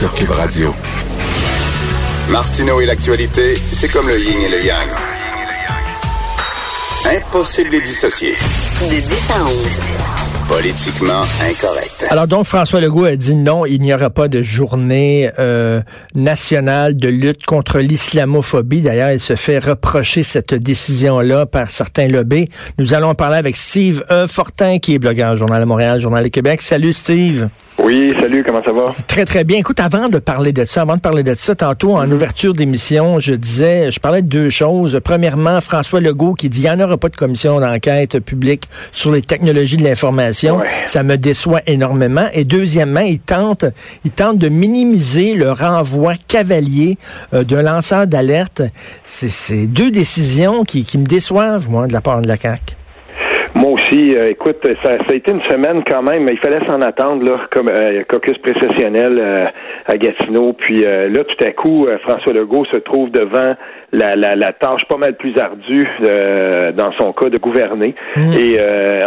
Sur Cube Radio. Martineau et l'actualité, c'est comme le yin et le yang. Impossible de les dissocier. De 10 à 11. Politiquement incorrect. Alors donc François Legault a dit non, il n'y aura pas de journée euh, nationale de lutte contre l'islamophobie. D'ailleurs, il se fait reprocher cette décision-là par certains lobbies. Nous allons en parler avec Steve e. Fortin, qui est blogueur Journal de Montréal, Journal de Québec. Salut Steve. Oui, salut, comment ça va? Très, très bien. Écoute, avant de parler de ça, avant de parler de ça, tantôt, en ouverture d'émission, je disais, je parlais de deux choses. Premièrement, François Legault qui dit, il n'y en aura pas de commission d'enquête publique sur les technologies de l'information. Ça me déçoit énormément. Et deuxièmement, il tente, il tente de minimiser le renvoi cavalier euh, d'un lanceur d'alerte. C'est deux décisions qui, qui me déçoivent, moi, de la part de la CAQ. Moi aussi, euh, écoute, ça, ça, a été une semaine quand même, il fallait s'en attendre, là, comme euh, caucus précessionnel euh, à Gatineau. Puis là, tout à coup, François Legault se trouve devant la, la, la tâche pas mal plus ardue dans son cas de gouverner. Mmh. Et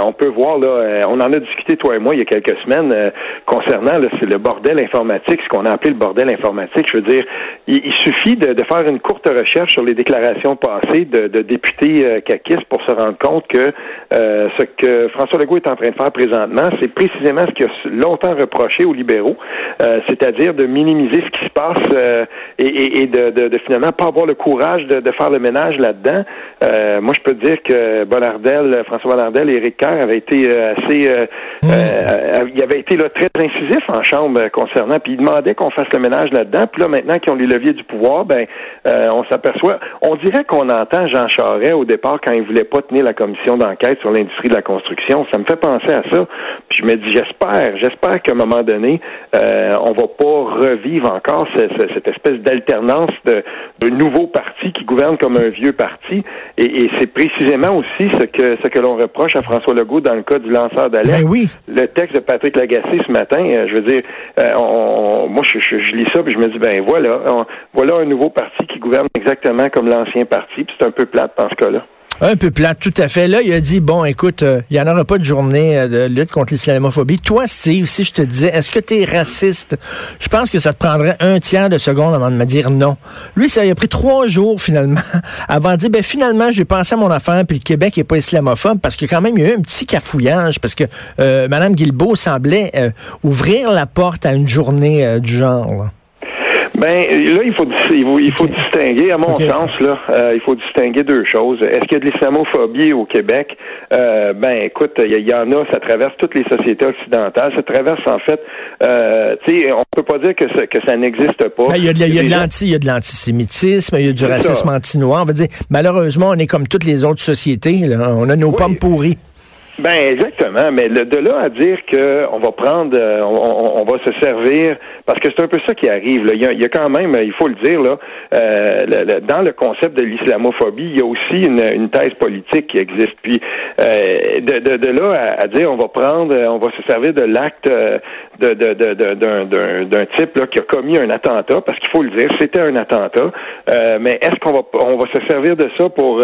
on peut voir, là, on en a discuté, toi et moi, il y a quelques semaines, concernant c'est le bordel informatique, ce qu'on a appelé le bordel informatique. Je veux dire, il, suffit de, de, faire une courte recherche sur les déclarations passées de, de députés caquistes pour se rendre compte que euh, ce que François Legault est en train de faire présentement, c'est précisément ce qu'il a longtemps reproché aux libéraux, euh, c'est-à-dire de minimiser ce qui se passe euh, et, et, de, de, de, finalement pas avoir le courage de, de faire le ménage là-dedans. moi, je peux te dire que Bonardel, François Bonardel et Éric Kerr avaient été assez, mmh. il avait été là, très incisif en chambre concernant, puis il demandait qu'on fasse le ménage là-dedans. Puis là, maintenant qu'ils ont les leviers du pouvoir, ben, on s'aperçoit, on dirait qu'on entend Jean Charest au départ quand il voulait pas tenir la commission d'enquête sur l'industrie de la construction. Ça me fait penser à ça. Puis je me dis, j'espère, j'espère qu'à un moment donné, euh, on va pas revivre encore cette, cette espèce d'alternance de, de, nouveaux partis qui gouvernent comme un vieux parti. Et, et c'est précisément aussi ce que ce que l'on reproche à François Legault dans le cas du lanceur d'alerte. Ben oui. Le texte de Patrick Lagacé ce matin, euh, je veux dire, euh, on, moi je, je, lis ça puis je me dis, ben voilà, voilà un nouveau parti qui gouverne exactement comme l'ancien parti. Puis c'est un peu plate dans ce cas-là. Un peu plate, tout à fait. Là, il a dit, bon, écoute, euh, il n'y en aura pas de journée euh, de lutte contre l'islamophobie. Toi, Steve, si je te disais, est-ce que tu es raciste? Je pense que ça te prendrait un tiers de seconde avant de me dire non. Lui, ça lui a pris trois jours, finalement, avant de dire, ben finalement, j'ai pensé à mon affaire, puis le Québec n'est pas islamophobe, parce que quand même, il y a eu un petit cafouillage, parce que euh, Mme Guilbeault semblait ouvrir la porte à une journée du genre. Ben là, il faut il faut, distinguer, à mon sens, là, euh, il faut distinguer deux choses. Est-ce qu'il y a de l'islamophobie au Québec? Euh, Ben, écoute, il y, en a, ça traverse toutes les sociétés occidentales. Ça traverse en fait, euh, tu sais, on peut pas dire que ça, que ça n'existe pas. Ben, il y a, de l'anti, il y a de l'antisémitisme, il y a du racisme anti-noir. On va dire, malheureusement, on est comme toutes les autres sociétés. Là. On a nos pommes pourries. Ben exactement, mais de là à dire que on va prendre, euh, on, va se servir, parce que c'est un peu ça qui arrive. Là. Il, y a, quand même, il faut le dire là, euh, dans le concept de l'islamophobie, il y a aussi une, thèse politique qui existe. Puis euh, de, là à, dire, on va prendre, on va se servir de l'acte de, d'un, d'un type là, qui a commis un attentat, parce qu'il faut le dire, c'était un attentat. mais est-ce qu'on va, on va se servir de ça pour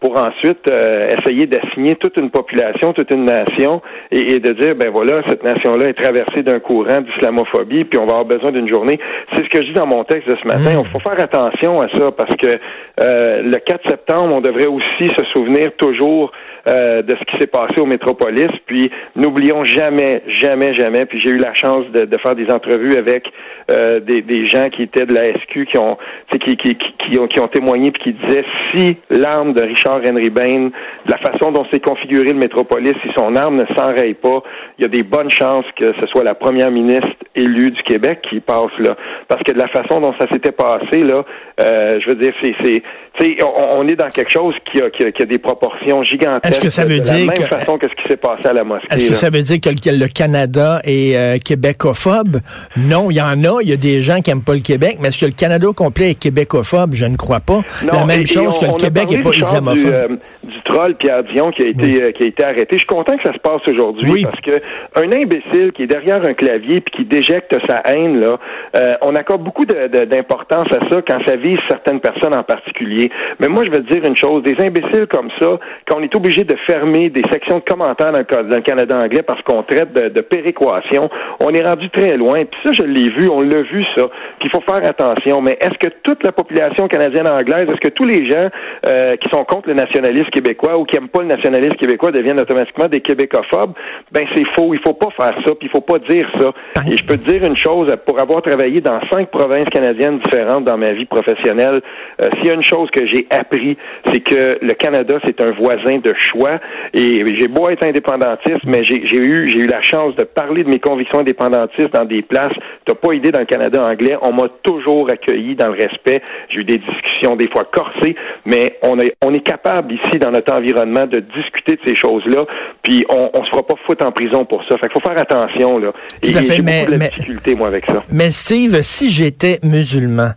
pour ensuite essayer d'assigner toute une population toute une nation, et, de dire, ben voilà, cette nation-là est traversée d'un courant d'islamophobie, puis on va avoir besoin d'une journée. C'est ce que je dis dans mon texte de ce matin. Il mmh. faut faire attention à ça, parce que euh, le 4 septembre, on devrait aussi se souvenir toujours euh, de ce qui s'est passé au Métropolis. Puis n'oublions jamais, jamais, jamais. Puis j'ai eu la chance de, de faire des entrevues avec euh, des, des, gens qui étaient de la SQ qui ont, qui, qui, qui, ont, qui ont témoigné puis qui disaient si l'arme de Richard Henry Bain, la façon dont s'est configuré le Métropolis police, si son arme ne s'enraye pas, il y a des bonnes chances que ce soit la première ministre élue du Québec qui passe là. Parce que de la façon dont ça s'était passé, là, euh, je veux dire, c'est, c'est, on, on, est dans quelque chose qui a, qui a, qui a des proportions gigantesques. Est-ce que ça veut de dire la même que, façon que ce qui s'est passé à la mosquée? Est-ce que ça veut dire que le, Canada est euh, québécophobe? Non, il y en a. Il y a des gens qui aiment pas le Québec, mais est-ce que le Canada au complet est québécophobe? Je ne crois pas. Non, la même et- et chose on- que le Québec n'est pas islamophobe. Du, euh, troll Pierre Dion qui a été euh, qui a été arrêté. Je suis content que ça se passe aujourd'hui Oui. parce que un imbécile qui est derrière un clavier puis qui déjecte sa haine là, euh, on accorde beaucoup d'importance à ça quand ça vise certaines personnes en particulier. Mais moi je veux te dire une chose, des imbéciles comme ça, quand on est obligé de fermer des sections de commentaires dans le, ca- dans le Canada anglais parce qu'on traite de, de péréquation, on est rendu très loin. Puis ça je l'ai vu, on l'a vu ça. Puis il faut faire attention. Mais est-ce que toute la population canadienne anglaise, est-ce que tous les gens euh, qui sont contre le nationalisme québécois ou qui aiment pas le nationalisme québécois deviennent automatiquement des québécophobes? Ben c'est faux. Il faut pas faire ça. Puis il faut pas dire ça. Et je peux te dire une chose, pour avoir travaillé dans cinq provinces canadiennes différentes dans ma vie professionnelle, euh, s'il y a une chose que j'ai appris, c'est que le Canada c'est un voisin de choix. Et j'ai beau être indépendantiste, mais j'ai j'ai eu j'ai eu la chance de parler de mes convictions indépendantistes dans des places. T'as pas idée dans le Canada anglais, on m'a toujours accueilli dans le respect. J'ai eu des discussions des fois corsées, mais on est on est capable ici dans notre environnement de discuter de ces choses-là. Puis on, on se fera pas foutre en prison pour ça. Fait qu'il faut faire attention là. Et, Tout à fait, mais- de mais- difficulté moi avec ça. Mais Steve, si j'étais musulman,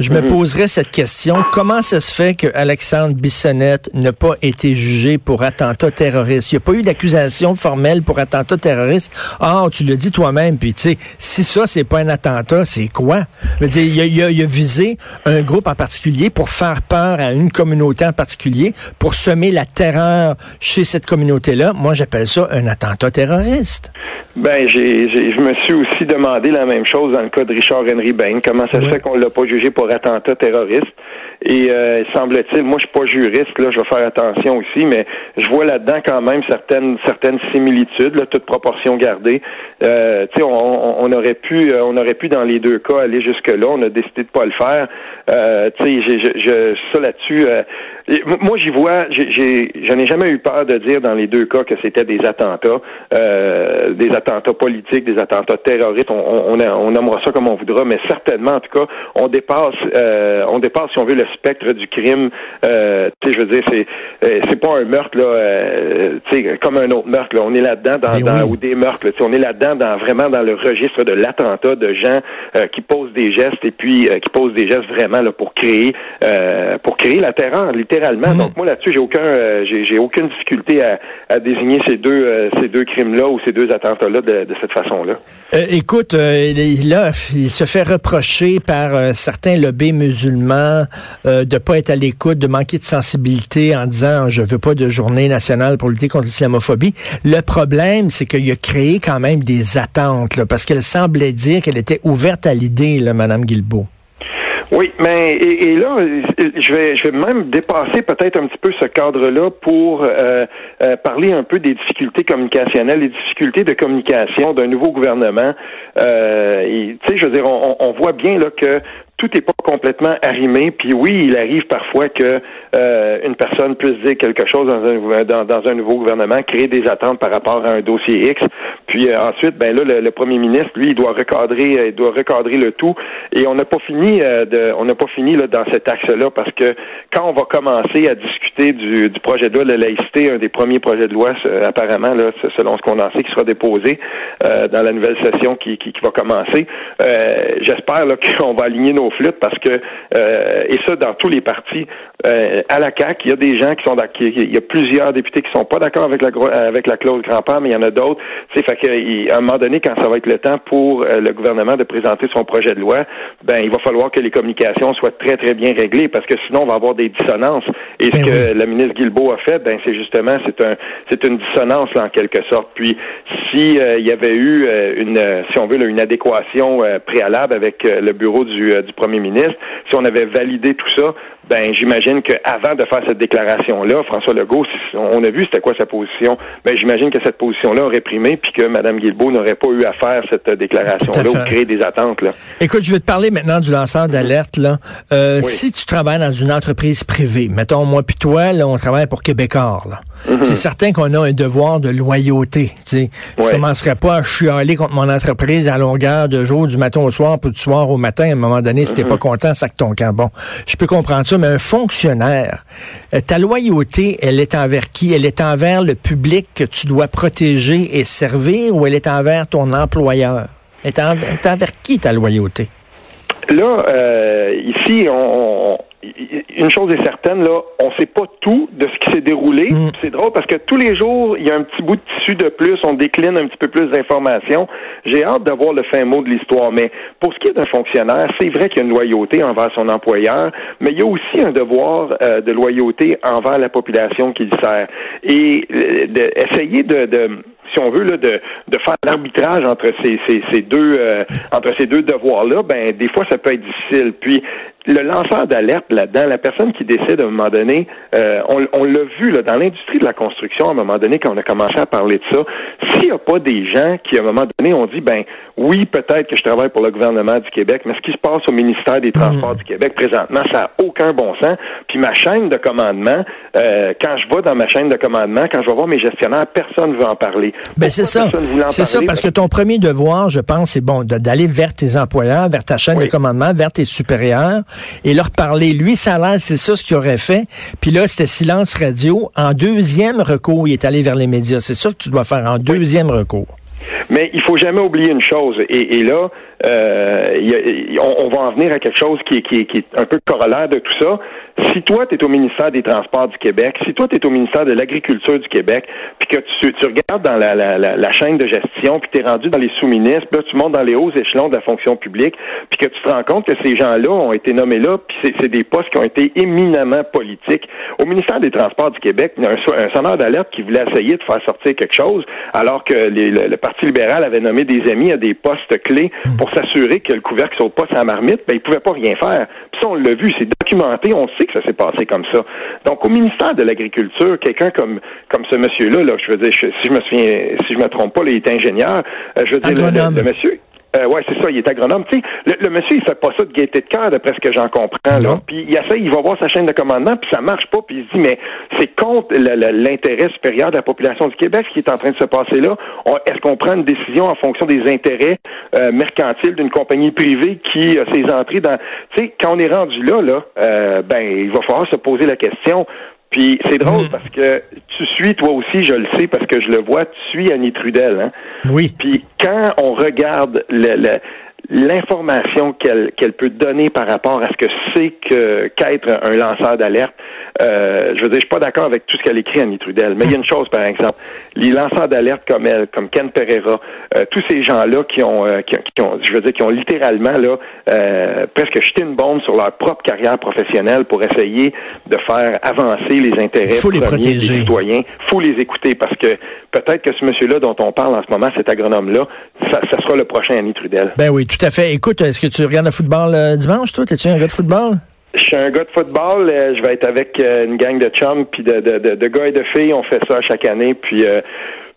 je Mhm. me poserais cette question. Comment ça se fait que Alexandre Bissonnette n'a pas été jugé pour attentat terroriste? Il n'y a pas eu d'accusation formelle pour attentat terroriste? Ah, tu le dis toi-même, puis tu sais, si ça, c'est pas un attentat, c'est quoi? Je veux dire, il a, il a- il a visé un groupe en particulier pour faire peur à une communauté en particulier, pour semer la terreur chez cette communauté-là. Moi, j'appelle ça un attentat terroriste. Ben, j'ai, j'ai- je me suis aussi demandé la même chose dans le cas de Richard Henry Bain. Comment ça se Oui. fait qu'on l'a pas jugé pour attentat terroriste? Et euh, semble-t-il, moi je suis pas juriste, là, je vais faire attention aussi, mais je vois là-dedans quand même certaines certaines similitudes, là, toute proportion gardée. Euh, tu sais, on, aurait pu, euh, on aurait pu dans les deux cas aller jusque là. On a décidé de pas le faire. Euh, tu sais, j'ai- je, je, ça là-dessus. Et moi, j'y vois. J'en ai, jamais eu peur de dire dans les deux cas que c'était des attentats, euh, des attentats politiques, des attentats terroristes. On, on, on, nommera ça comme on voudra, mais certainement, en tout cas, on dépasse, euh, on dépasse, si on veut, le spectre du crime. Euh, tu sais, je veux dire, c'est, euh, c'est pas un meurtre là, euh, tu sais, comme un autre meurtre. Là. On est là-dedans dans, Ben dans- oui. ou des meurtres. là. Tu sais, on est là-dedans dans vraiment dans le registre de l'attentat de gens euh, qui posent des gestes et puis euh, qui posent des gestes vraiment là pour créer, euh, pour créer la terreur, littéralement. Mhm. Donc moi là-dessus, j'ai aucun, euh, j'ai, aucune difficulté à, à désigner ces deux, euh, ces deux crimes-là ou ces deux attentats-là de, de cette façon-là. Euh, écoute, là, il se fait reprocher par certains lobbies musulmans de pas être à l'écoute, de manquer de sensibilité en disant je veux pas de journée nationale pour lutter contre l'islamophobie. Le problème, c'est qu'il a créé quand même des attentes, là, parce qu'elle semblait dire qu'elle était ouverte à l'idée, là, Madame Guilbeault. Oui, mais et, là, je vais, je vais même dépasser peut-être un petit peu ce cadre-là pour euh, euh, parler un peu des difficultés communicationnelles, les difficultés de communication d'un nouveau gouvernement. Euh, tu sais, je veux dire, on, on voit bien là que tout n'est pas complètement arrimé. Puis oui, il arrive parfois que euh, une personne puisse dire quelque chose dans un, dans, un nouveau gouvernement, créer des attentes par rapport à un dossier X. Puis euh, ensuite, ben là, le, le premier ministre, lui, il doit recadrer, euh, il doit recadrer le tout. Et on n'a pas fini euh, de, on n'a pas fini là dans cet axe-là parce que quand on va commencer à discuter du, du projet de loi de la laïcité, un des premiers projets de loi apparemment là, selon ce qu'on en sait, qui sera déposé euh, dans la nouvelle session qui, qui, qui va commencer. J'espère qu'on va aligner nos flûtes parce que euh, et ça dans tous les partis. Euh, à la CAC, il y a des gens qui sont qui- il y a plusieurs députés qui sont pas d'accord avec la avec la clause grand-père, mais il y en a d'autres. Sais, fait que il- à un moment donné, quand ça va être le temps pour euh, le gouvernement de présenter son projet de loi, ben il va falloir que les communications soient très très bien réglées parce que sinon on va avoir des dissonances. Et ce Ben que la ministre Guilbeault a fait, ben c'est justement c'est un c'est une dissonance là, en quelque sorte. Puis si euh, il y avait eu euh, une euh, si on veut là, une adéquation euh, préalable avec le bureau du, euh, du premier ministre, si on avait validé tout ça, ben j'imagine qu'avant de faire cette déclaration-là, François Legault, on a vu c'était quoi sa position, ben, j'imagine que cette position-là aurait primé, puis que Mme Guilbeault n'aurait pas eu à faire cette déclaration-là ou créer des attentes. Là. Écoute, je vais te parler maintenant du lanceur d'alerte. Là. Euh, Si tu travailles dans une entreprise privée, mettons moi puis toi, là, on travaille pour Québécois. Là. Mhm. C'est certain qu'on a un devoir de loyauté. sais. Je commencerai pas à chialer contre mon entreprise à longueur de jour, du matin au soir, puis du soir au matin. À un moment donné, si t'es pas mhm. content, sac ton camp. Bon, je peux comprendre ça, mais un fonctionnaire, euh, ta loyauté, elle est envers qui? Elle est envers le public que tu dois protéger et servir ou elle est envers ton employeur? Elle est envers, qui ta loyauté? Là, euh, ici, on une chose est certaine, là, on sait pas tout de ce qui s'est déroulé. Mm. C'est drôle parce que tous les jours, il y a un petit bout de tissu de plus, on décline un petit peu plus d'informations. J'ai hâte d'avoir le fin mot de l'histoire. Mais pour ce qui est d'un fonctionnaire, c'est vrai qu'il y a une loyauté envers son employeur, mais il y a aussi un devoir euh, de loyauté envers la population qu'il sert. Et euh, d'essayer de, de si on veut, là, de, de faire l'arbitrage entre ces, ces, ces deux euh, entre ces deux devoirs-là, ben des fois ça peut être difficile. Puis le lanceur d'alerte là-dedans, la personne qui décide à un moment donné, euh, on, on l'a vu là, dans l'industrie de la construction, à un moment donné, quand on a commencé à parler de ça, s'il n'y a pas des gens qui, à un moment donné, ont dit, ben oui, peut-être que je travaille pour le gouvernement du Québec, mais ce qui se passe au ministère des Transports mm. du Québec présentement, ça n'a aucun bon sens. Puis ma chaîne de commandement, euh, quand je vais dans ma chaîne de commandement, quand je vais voir mes gestionnaires, personne ne veut en parler. Ben c'est ça. C'est ça, parce que ton premier devoir, je pense, c'est bon, d'aller vers tes employeurs, vers ta chaîne de commandement, vers tes supérieurs et leur parler. Lui, ça a l'air, c'est ça ce qu'il aurait fait. Puis là, c'était silence radio. En deuxième recours, il est allé vers les médias. C'est ça que tu dois faire en deuxième recours. Mais il faut jamais oublier une chose, et, là, euh, on, va en venir à quelque chose qui, qui, qui, est un peu corollaire de tout ça. Si toi, tu es au ministère des Transports du Québec, si toi, tu es au ministère de l'Agriculture du Québec, puis que tu, tu, regardes dans la, chaîne de gestion, puis tu es rendu dans les sous-ministres, puis tu montes dans les hauts échelons de la fonction publique, puis que tu te rends compte que ces gens-là ont été nommés là, puis c'est des postes qui ont été éminemment politiques. Au ministère des Transports du Québec, il y a un, sonneur d'alerte qui voulait essayer de faire sortir quelque chose, alors que le, Parti libéral avait nommé des amis à des postes clés pour s'assurer que le couvercle saute pas sa marmite, ben, ils pouvaient pas rien faire. Puis ça, on l'a vu, c'est documenté, on sait que ça s'est passé comme ça. Donc, au ministère de l'Agriculture, quelqu'un comme comme ce monsieur-là, là, je veux dire, si je me souviens, si je me trompe pas, il est ingénieur. Euh, je veux dire, le, monsieur. Euh, ouais, c'est ça, il est agronome. Tu sais, le, monsieur, il fait pas ça de gaieté de cœur, d'après ce que j'en comprends. Là. Puis il essaie, il va voir sa chaîne de commandement, puis ça marche pas, puis il se dit, mais c'est contre l'intérêt supérieur de la population du Québec ce qui est en train de se passer là. Est-ce qu'on prend une décision en fonction des intérêts euh, mercantiles d'une compagnie privée qui a ses entrées dans... Tu sais, quand on est rendu là, là, euh, ben, il va falloir se poser la question puis c'est drôle mm. parce que tu suis, toi aussi, je le sais parce que je le vois, tu suis Annie Trudel. Hein? Oui. Puis quand on regarde le, l'information qu'elle qu'elle peut donner par rapport à ce que c'est que qu'être un lanceur d'alerte, euh, je veux dire, je suis pas d'accord avec tout ce qu'elle écrit Annie Trudel, mais il y a une chose, par exemple, les lanceurs d'alerte comme elle, comme Ken Pereira, euh, tous ces gens-là qui ont, euh, qui, ont, je veux dire, qui ont littéralement là presque jeté une bombe sur leur propre carrière professionnelle pour essayer de faire avancer les intérêts des citoyens. Faut les écouter parce que peut-être que ce monsieur-là dont on parle en ce moment, cet agronome-là, ça, ça, sera le prochain Annie Trudel. Ben oui, tout à fait. Écoute, est-ce que tu regardes le football dimanche, toi? T'es-tu un gars de football? Je suis un gars de football. Euh, je vais être avec euh, une gang de chums puis de, de, de, gars et de filles. On fait ça chaque année. Puis euh,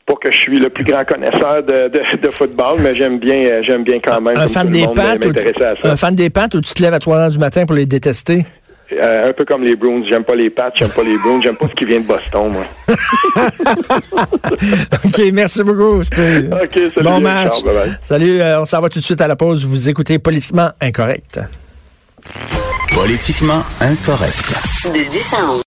pas que je suis le plus grand connaisseur de, de, football, mais j'aime bien j'aime bien quand même. Un fan des pattes ou un fan des pattes où tu te lèves à 3 heures du matin pour les détester? un peu comme les Bruins. J'aime pas les Pats, j'aime pas les Bruins, j'aime pas ce qui vient de Boston, moi. OK, merci beaucoup. Steve. OK, salut. Bon match. Salut, on s'en va tout de suite à la pause. Vous écoutez Politiquement Incorrect. Politiquement incorrect. De 10